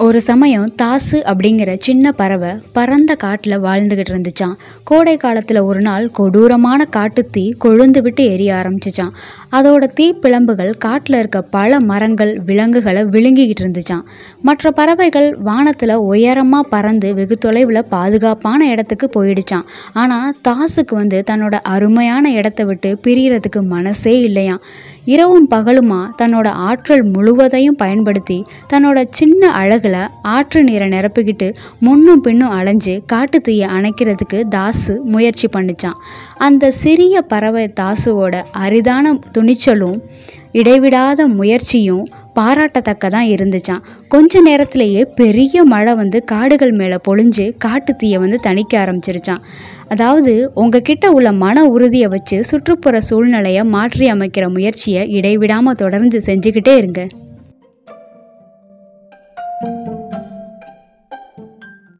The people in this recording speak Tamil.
ஒரு சமயம் தாசு அப்படிங்கிற சின்ன பறவை பறந்த காட்டில் வாழ்ந்துக்கிட்டு இருந்துச்சான் கோடை காலத்தில் ஒரு நாள் கொடூரமான காட்டுத்தீ கொழுந்து விட்டு எரிய ஆரம்பிச்சிச்சான் அதோட தீப்பிழம்புகள் காட்டில் இருக்க பல மரங்கள் விலங்குகளை விழுங்கிக்கிட்டு இருந்துச்சான் மற்ற பறவைகள் வானத்தில் உயரமாக பறந்து வெகு தொலைவில் பாதுகாப்பான இடத்துக்கு போயிடுச்சான் ஆனால் தாசுக்கு வந்து தன்னோட அருமையான இடத்த விட்டு பிரியறதுக்கு மனசே இல்லையாம். இரவும் பகலுமா தன்னோட ஆற்றல் முழுவதையும் பயன்படுத்தி தன்னோட சின்ன அழகுல ஆற்று நீரை நிரப்பிக்கிட்டு முன்னும் பின்னும் அலைஞ்சு காட்டு தீயை அணைக்கிறதுக்கு தாசு முயற்சி பண்ணிச்சான். அந்த சிறிய பறவை தாசுவோட அரிதான துணிச்சலும் இடைவிடாத முயற்சியும் பாராட்டத்தக்கதான் இருந்துச்சான் கொஞ்ச நேரத்திலேயே பெரிய மழை வந்து காடுகள் மேலே பொழிஞ்சு காட்டு தீயை வந்து தணிக்க ஆரம்பிச்சிருச்சான் அதாவது உங்ககிட்ட உள்ள மன உறுதியை வச்சு சுற்றுப்புற சூழ்நிலையை மாற்றி அமைக்கிற முயற்சியை இடைவிடாமல் தொடர்ந்து செஞ்சுக்கிட்டே இருங்க.